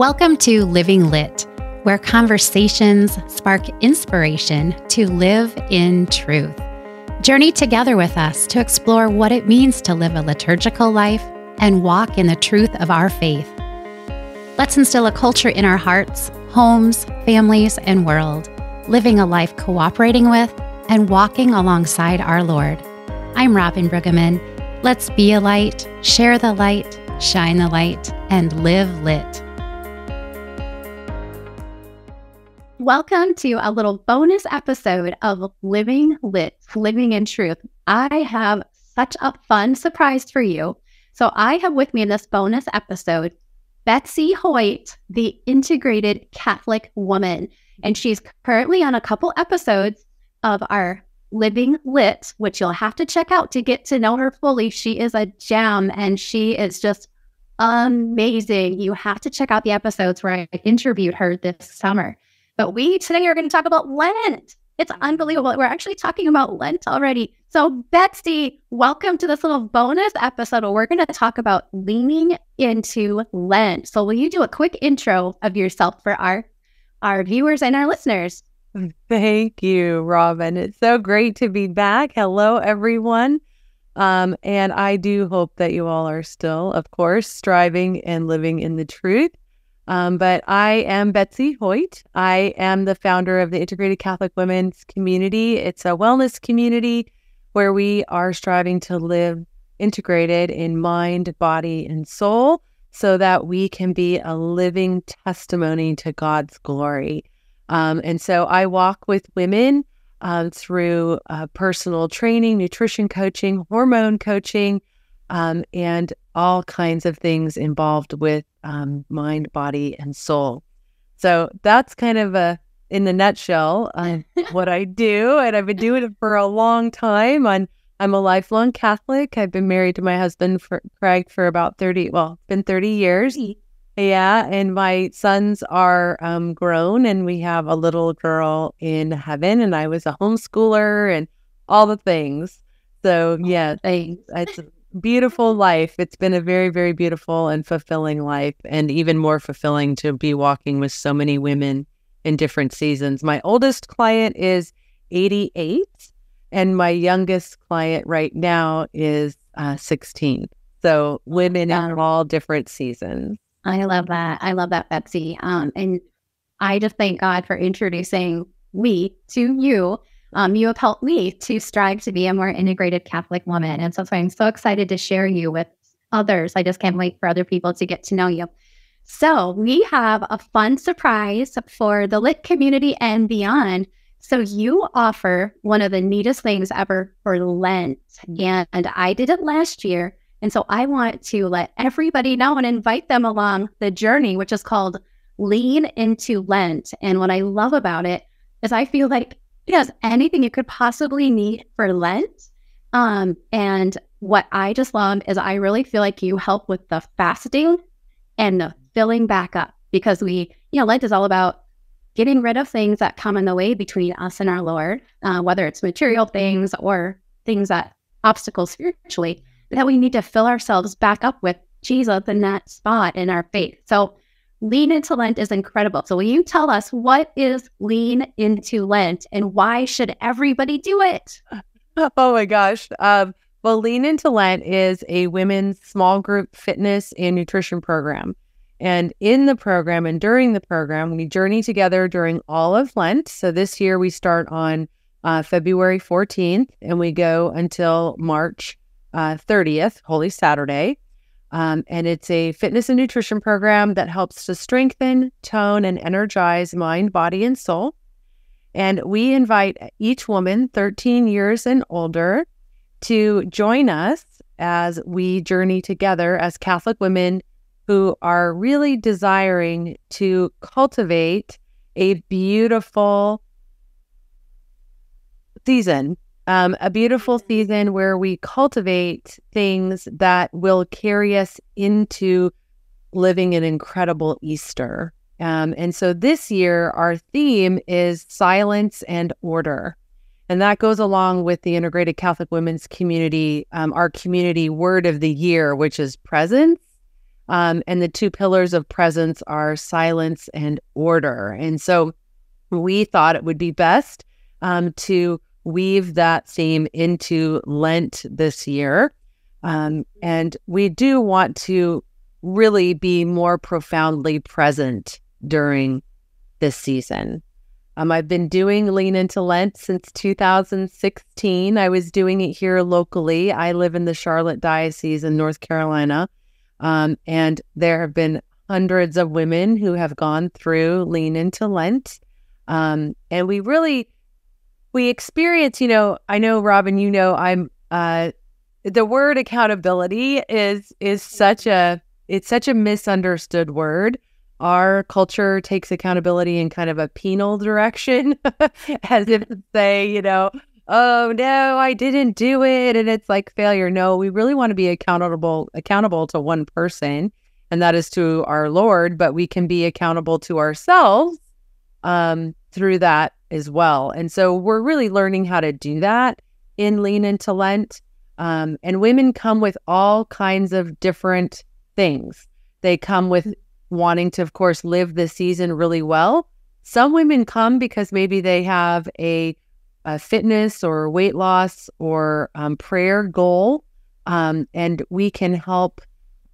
Welcome to Living Lit, where conversations spark inspiration to live in truth. Journey together with us to explore what it means to live a liturgical life and walk in the truth of our faith. Let's instill a culture in our hearts, homes, families, and world, living a life cooperating with and walking alongside our Lord. I'm Robin Brueggemann. Let's be a light, share the light, shine the light, and live lit. Welcome to a little bonus episode of Living Lit, Living in Truth. I have such a fun surprise for you. So, I have with me in this bonus episode Betsy Hoyt, the integrated Catholic woman. And she's currently on a couple episodes of our Living Lit, which you'll have to check out to get to know her fully. She is a gem and she is just amazing. You have to check out the episodes where I interviewed her this summer. But we today are going to talk about Lent. It's unbelievable. We're actually talking about Lent already. So, Betsy, welcome to this little bonus episode we're going to talk about leaning into Lent. So, will you do a quick intro of yourself for our our viewers and our listeners? Thank you, Robin. It's so great to be back. Hello, everyone. Um, and I do hope that you all are still, of course, striving and living in the truth. Um, but I am Betsy Hoyt. I am the founder of the Integrated Catholic Women's Community. It's a wellness community where we are striving to live integrated in mind, body, and soul so that we can be a living testimony to God's glory. Um, and so I walk with women um, through uh, personal training, nutrition coaching, hormone coaching, um, and all kinds of things involved with um, mind, body, and soul. So that's kind of a, in the nutshell, uh, what I do. And I've been doing it for a long time. I'm, I'm a lifelong Catholic. I've been married to my husband, for, Craig, for about 30, well, been 30 years. Yeah. And my sons are um, grown, and we have a little girl in heaven. And I was a homeschooler and all the things. So, yeah, it's beautiful life. It's been a very, very beautiful and fulfilling life, and even more fulfilling to be walking with so many women in different seasons. My oldest client is 88, and my youngest client right now is uh, 16. So women in all different seasons. I love that. I love that, Betsy. Um, and I just thank God for introducing me to you um, you have helped me to strive to be a more integrated Catholic woman. And so, so I'm so excited to share you with others. I just can't wait for other people to get to know you. So, we have a fun surprise for the lit community and beyond. So, you offer one of the neatest things ever for Lent. And I did it last year. And so, I want to let everybody know and invite them along the journey, which is called Lean into Lent. And what I love about it is I feel like Yes, anything you could possibly need for Lent. Um, and what I just love is I really feel like you help with the fasting and the filling back up because we, you know, Lent is all about getting rid of things that come in the way between us and our Lord, uh, whether it's material things or things that obstacles spiritually, that we need to fill ourselves back up with Jesus in that spot in our faith. So Lean into Lent is incredible. So, will you tell us what is Lean into Lent and why should everybody do it? Oh my gosh. Um, well, Lean into Lent is a women's small group fitness and nutrition program. And in the program and during the program, we journey together during all of Lent. So this year we start on uh, February 14th and we go until March uh, 30th, Holy Saturday. Um, and it's a fitness and nutrition program that helps to strengthen, tone, and energize mind, body, and soul. And we invite each woman 13 years and older to join us as we journey together as Catholic women who are really desiring to cultivate a beautiful season um, a beautiful season where we cultivate things that will carry us into living an incredible Easter. Um, and so this year, our theme is silence and order. And that goes along with the Integrated Catholic Women's Community, um, our community word of the year, which is presence. Um, and the two pillars of presence are silence and order. And so we thought it would be best um, to weave that theme into Lent this year. Um, and we do want to really be more profoundly present during this season. Um, I've been doing Lean into Lent since 2016. I was doing it here locally. I live in the Charlotte Diocese in North Carolina. Um, and there have been hundreds of women who have gone through Lean into Lent. Um, and we really, we experience, you know, I know, Robin, you know, I'm, uh, the word accountability is, is such a, it's such a misunderstood word. Our culture takes accountability in kind of a penal direction, as if to say, you know, oh no, I didn't do it, and it's like failure. No, we really want to be accountable accountable to one person, and that is to our Lord. But we can be accountable to ourselves um, through that as well. And so we're really learning how to do that in Lean into Lent. Um, and women come with all kinds of different things. They come with wanting to, of course, live the season really well. Some women come because maybe they have a, a fitness or weight loss or um, prayer goal. Um, and we can help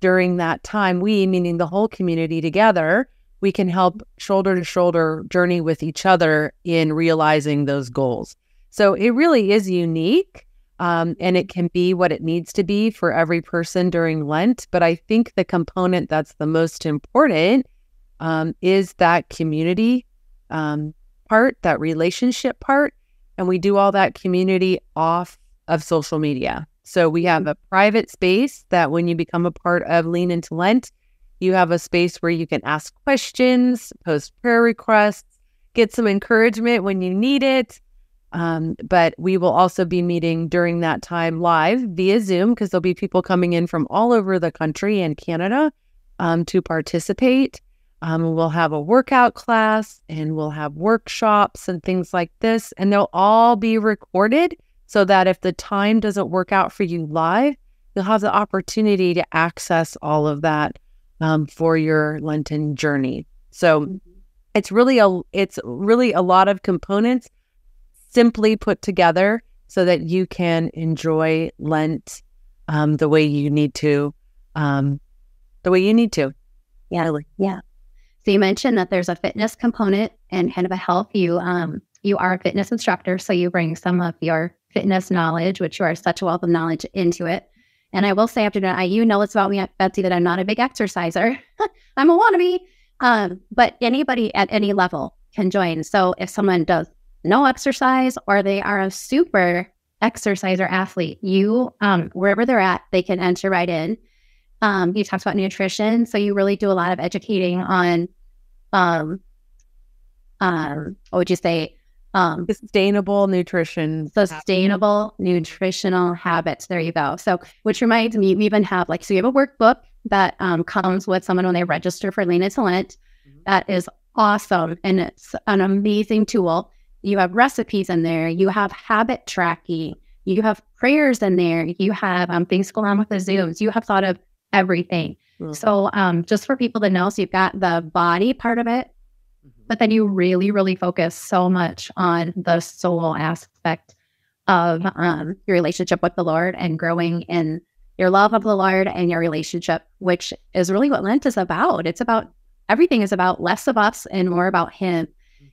during that time. We, meaning the whole community together, we can help shoulder to shoulder journey with each other in realizing those goals. So it really is unique. Um, and it can be what it needs to be for every person during Lent. But I think the component that's the most important um, is that community um, part, that relationship part. And we do all that community off of social media. So we have a private space that when you become a part of Lean into Lent, you have a space where you can ask questions, post prayer requests, get some encouragement when you need it. Um, but we will also be meeting during that time live via Zoom because there'll be people coming in from all over the country and Canada um, to participate. Um, we'll have a workout class and we'll have workshops and things like this, and they'll all be recorded so that if the time doesn't work out for you live, you'll have the opportunity to access all of that um, for your Lenten journey. So mm-hmm. it's really a it's really a lot of components simply put together so that you can enjoy Lent um, the way you need to, um, the way you need to. Yeah, yeah. So you mentioned that there's a fitness component and kind of a health. You um, you are a fitness instructor, so you bring some of your fitness knowledge, which you are such a wealth of knowledge, into it. And I will say, after that, I you know it's about me, Betsy, that I'm not a big exerciser. I'm a wannabe. Um, but anybody at any level can join. So if someone does no exercise or they are a super exerciser athlete, you, um, wherever they're at, they can enter right in. Um, you talked about nutrition. So you really do a lot of educating on, um, um, what would you say? Um, sustainable nutrition, sustainable nutritional habits. There you go. So, which reminds me, we even have like, so you have a workbook that um, comes with someone when they register for Lean into Lent. Mm-hmm. That is awesome. And it's an amazing tool you have recipes in there, you have habit tracking, you have prayers in there, you have um, things going on with the Zooms, you have thought of everything. Mm-hmm. So, um, just for people to know, so you've got the body part of it. But then you really, really focus so much on the soul aspect of um, your relationship with the Lord and growing in your love of the Lord and your relationship, which is really what Lent is about. It's about everything is about less of us and more about Him.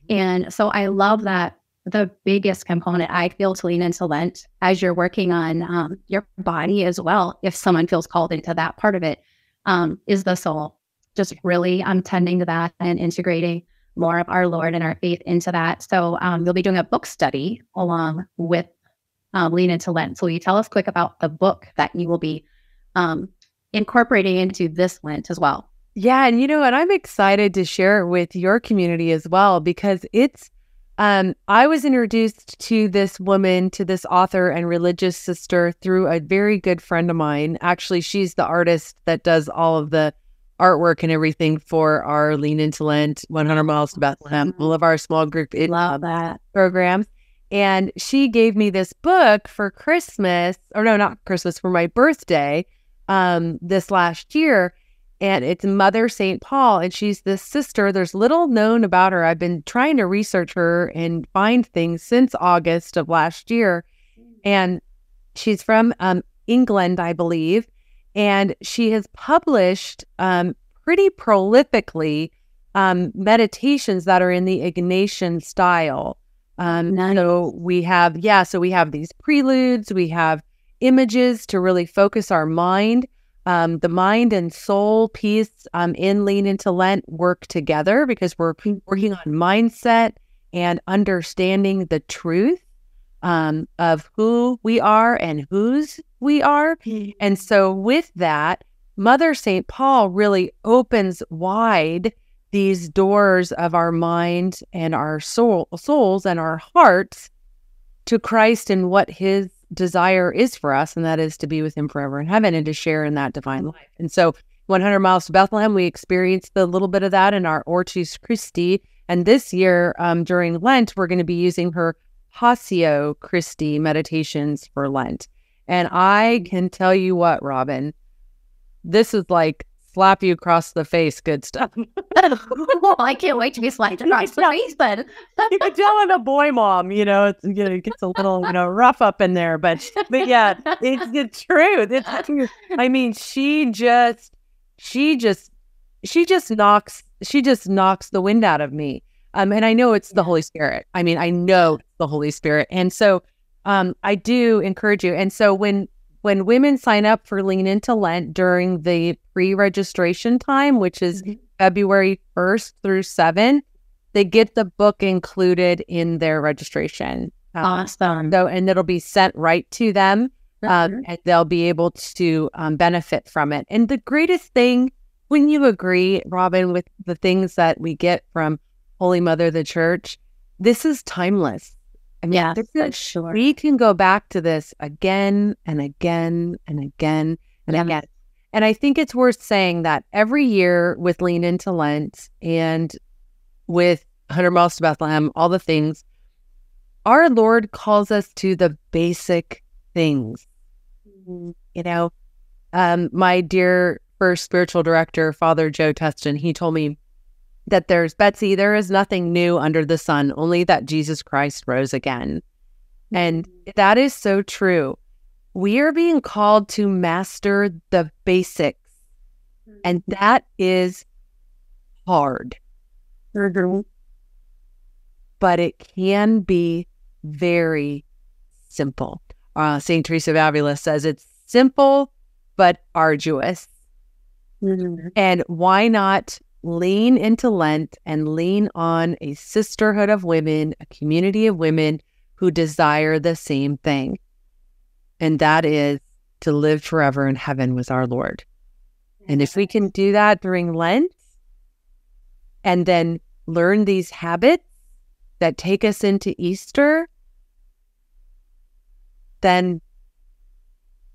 And so I love that the biggest component I feel to lean into Lent as you're working on um, your body as well, if someone feels called into that part of it, um, is the soul. Just really um, tending to that and integrating more of our Lord and our faith into that. So um, you'll be doing a book study along with um, Lean into Lent. So will you tell us quick about the book that you will be um, incorporating into this Lent as well? Yeah, and you know what? I'm excited to share it with your community as well because it's um, I was introduced to this woman, to this author and religious sister through a very good friend of mine. Actually, she's the artist that does all of the artwork and everything for our Lean Into Lent 100 Miles to Bethlehem, all of our small group Love that. programs. And she gave me this book for Christmas, or no, not Christmas, for my birthday um, this last year. and it's Mother St. Paul. And she's this sister. There's little known about her. I've been trying to research her and find things since August of last year. And she's from um, England, I believe. And she has published um, pretty prolifically um, meditations that are in the Ignatian style. Um, nice. So we have, yeah, so we have these preludes, we have images to really focus our mind. Um, the mind and soul piece um, in Lean into Lent work together because we're working on mindset and understanding the truth um, of who we are and whose we are. Mm-hmm. And so, with that, Mother St. Paul really opens wide these doors of our mind and our soul, souls and our hearts to Christ and what his desire is for us, and that is to be with him forever in heaven and to share in that divine life. And so, 100 miles to Bethlehem, we experienced a little bit of that in our Ortus Christi. And this year, um, during Lent, we're going to be using her Passio Christi meditations for Lent. And I can tell you what, Robin, this is like slap you across the face good stuff. oh, I can't wait to be slapped across the face, but you could tell it a boy mom, you know, it's, you know, it gets a little, you know, rough up in there, but, but yeah, it's the truth. It's, I mean, she just, she just, she just knocks, she just knocks the wind out of me. Um, and I know it's the Holy Spirit. I mean, I know the Holy Spirit. And so, um, I do encourage you. And so when when women sign up for Lean Into Lent during the pre registration time, which is mm-hmm. February 1st through 7, they get the book included in their registration. Um, awesome. So, and it'll be sent right to them, um, and they'll be able to um, benefit from it. And the greatest thing, when you agree, Robin, with the things that we get from Holy Mother, the Church, this is timeless. I mean, yeah, for sure. We can go back to this again and again and again and yeah. again. And I think it's worth saying that every year with Lean into Lent and with 100 Miles to Bethlehem, all the things, our Lord calls us to the basic things. Mm-hmm. You know, um, my dear first spiritual director, Father Joe Teston, he told me that there's Betsy, there is nothing new under the sun, only that Jesus Christ rose again. And mm-hmm. that is so true. We are being called to master the basics, and mm-hmm. that is hard. Mm-hmm. But it can be very simple. Uh, St. Teresa of Avila says it's simple but arduous. Mm-hmm. And why not lean into Lent and lean on a sisterhood of women, a community of women who desire the same thing. And that is to live forever in heaven with our Lord. And if we can do that during Lent and then learn these habits that take us into Easter, then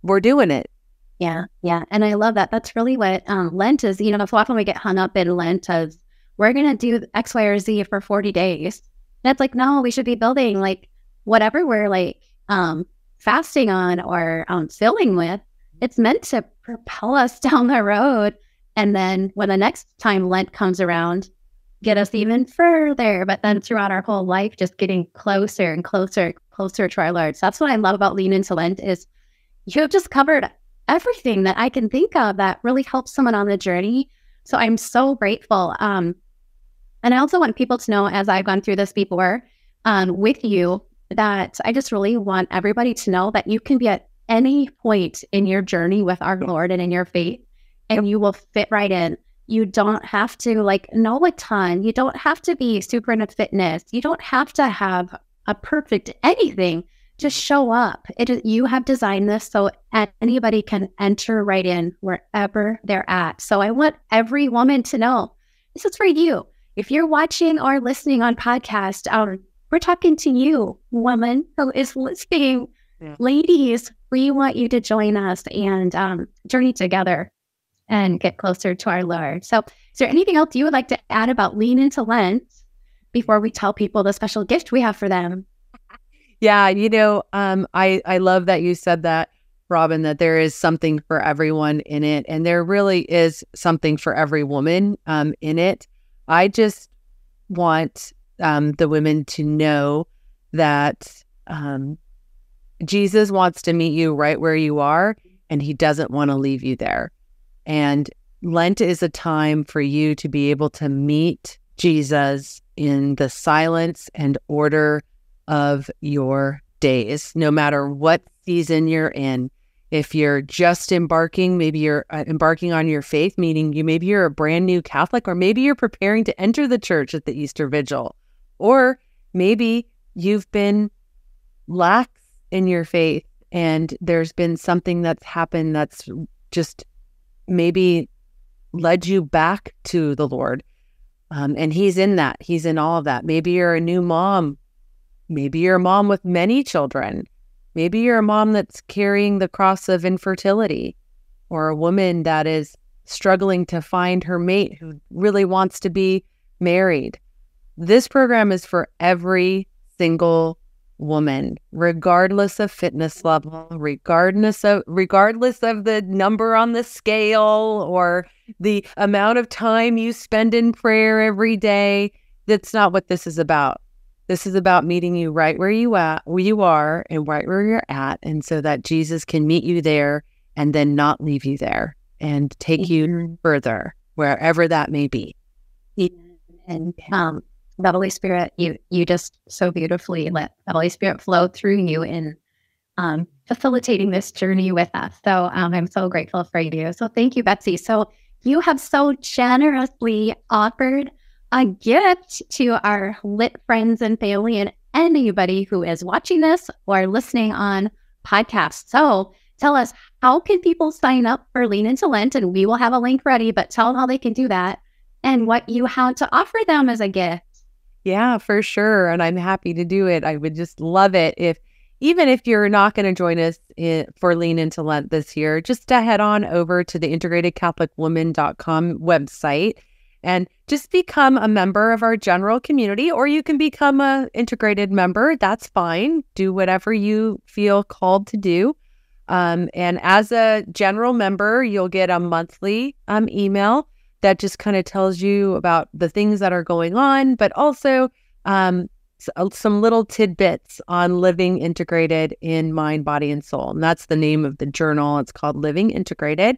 we're doing it. Yeah, yeah. And I love that. That's really what um, Lent is. You know, so often we get hung up in Lent as we're going to do X, Y, or Z for 40 days. And it's like, no, we should be building like whatever we're like um, fasting on or um, filling with. It's meant to propel us down the road. And then when the next time Lent comes around, get us even further. But then throughout our whole life, just getting closer and closer, closer to our Lord. So that's what I love about Lean into Lent is you have just covered everything that I can think of that really helps someone on the journey. So I'm so grateful. Um, and I also want people to know, as I've gone through this before um, with you, that I just really want everybody to know that you can be at any point in your journey with our Lord and in your faith, and you will fit right in. You don't have to like know a ton. You don't have to be super into fitness. You don't have to have a perfect anything just show up. It you have designed this so anybody can enter right in wherever they're at. So I want every woman to know this is for you. If you're watching or listening on podcast, um, we're talking to you, woman who is listening. Yeah. Ladies, we want you to join us and um, journey together and get closer to our Lord. So, is there anything else you would like to add about Lean into Lent before we tell people the special gift we have for them? Yeah, you know, um, I I love that you said that. Robin, that there is something for everyone in it, and there really is something for every woman um, in it. I just want um, the women to know that um, Jesus wants to meet you right where you are, and he doesn't want to leave you there. And Lent is a time for you to be able to meet Jesus in the silence and order of your days, no matter what season you're in. If you're just embarking, maybe you're uh, embarking on your faith, meaning you maybe you're a brand new Catholic, or maybe you're preparing to enter the church at the Easter Vigil, or maybe you've been lax in your faith and there's been something that's happened that's just maybe led you back to the Lord. Um, and He's in that. He's in all of that. Maybe you're a new mom. Maybe you're a mom with many children. Maybe you're a mom that's carrying the cross of infertility, or a woman that is struggling to find her mate who really wants to be married. This program is for every single woman, regardless of fitness level, regardless of regardless of the number on the scale or the amount of time you spend in prayer every day. That's not what this is about. This is about meeting you right where you at, where you are, and right where you're at, and so that Jesus can meet you there and then not leave you there and take mm-hmm. you further wherever that may be. And um, the Holy Spirit, you you just so beautifully let the Holy Spirit flow through you in um, facilitating this journey with us. So um, I'm so grateful for you. So thank you, Betsy. So you have so generously offered a gift to our lit friends and family and anybody who is watching this or listening on podcast. So tell us how can people sign up for Lean into Lent? And we will have a link ready, but tell them how they can do that and what you have to offer them as a gift. Yeah, for sure. And I'm happy to do it. I would just love it if, even if you're not going to join us in, for Lean Into Lent this year, just to head on over to the integratedcatholicwoman.com website and just become a member of our general community, or you can become a integrated member. That's fine. Do whatever you feel called to do. Um, and as a general member, you'll get a monthly um, email that just kind of tells you about the things that are going on, but also um, uh, some little tidbits on living integrated in mind, body, and soul. And that's the name of the journal. It's called Living Integrated.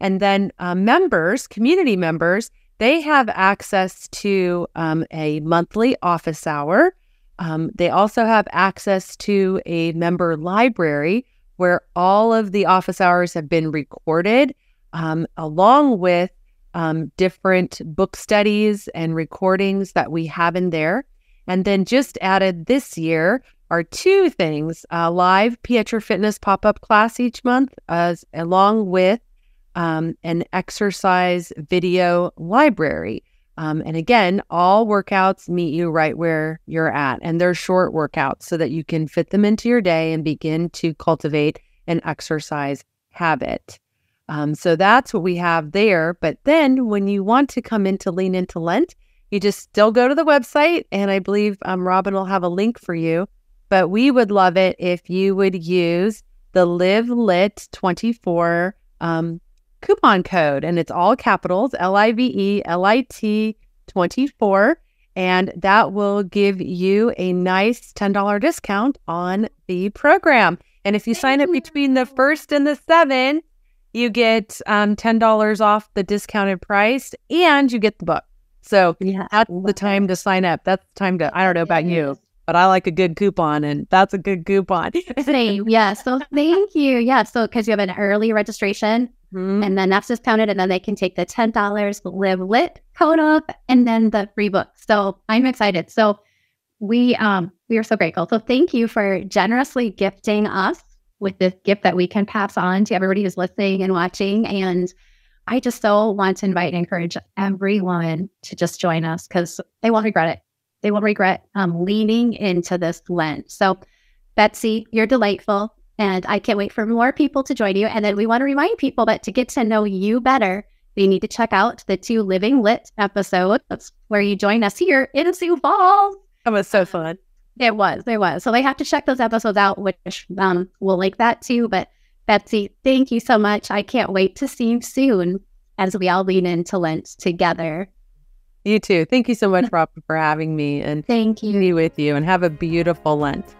And then uh, members, community members, they have access to um, a monthly office hour. Um, they also have access to a member library where all of the office hours have been recorded, um, along with um, different book studies and recordings that we have in there. And then just added this year are two things a live Pietra Fitness pop up class each month, as along with um, an exercise video library. Um, and again, all workouts meet you right where you're at. And they're short workouts so that you can fit them into your day and begin to cultivate an exercise habit. Um, so that's what we have there. But then when you want to come in to Lean into Lent, you just still go to the website, and I believe um, Robin will have a link for you. But we would love it if you would use the Live Lit 24 um, coupon code, and it's all capitals L I V E L I T 24. And that will give you a nice $10 discount on the program. And if you sign up between the first and the seventh, you get um, $10 off the discounted price and you get the book. So yeah, that's the time to sign up. That's the time to, I don't know about you, but I like a good coupon and that's a good coupon. Same. Yeah. So thank you. Yeah. So because you have an early registration mm-hmm. and then that's discounted and then they can take the $10 live lit code up and then the free book. So I'm excited. So we, um, we are so grateful. So thank you for generously gifting us with this gift that we can pass on to everybody who's listening and watching. And I just so want to invite and encourage everyone to just join us because they won't regret it. They won't regret um, leaning into this Lent. So, Betsy, you're delightful. And I can't wait for more people to join you. And then we want to remind people that to get to know you better, they need to check out the two Living Lit episodes where you join us here in Sioux Falls. That was so fun. It was, it was. So they have to check those episodes out, which um, we'll link that too. But Betsy, thank you so much. I can't wait to see you soon as we all lean into Lent together. You too. Thank you so much, Rob, for having me and thank you. Be with you and have a beautiful Lent.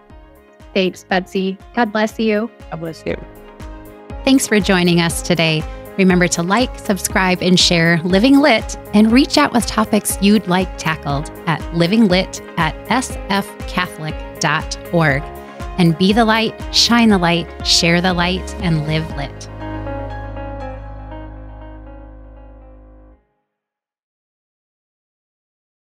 Thanks, Betsy. God bless you. God bless you. Thanks for joining us today. Remember to like, subscribe, and share Living Lit and reach out with topics you'd like tackled at livinglit at sfcatholic.org. And be the light, shine the light, share the light, and live lit.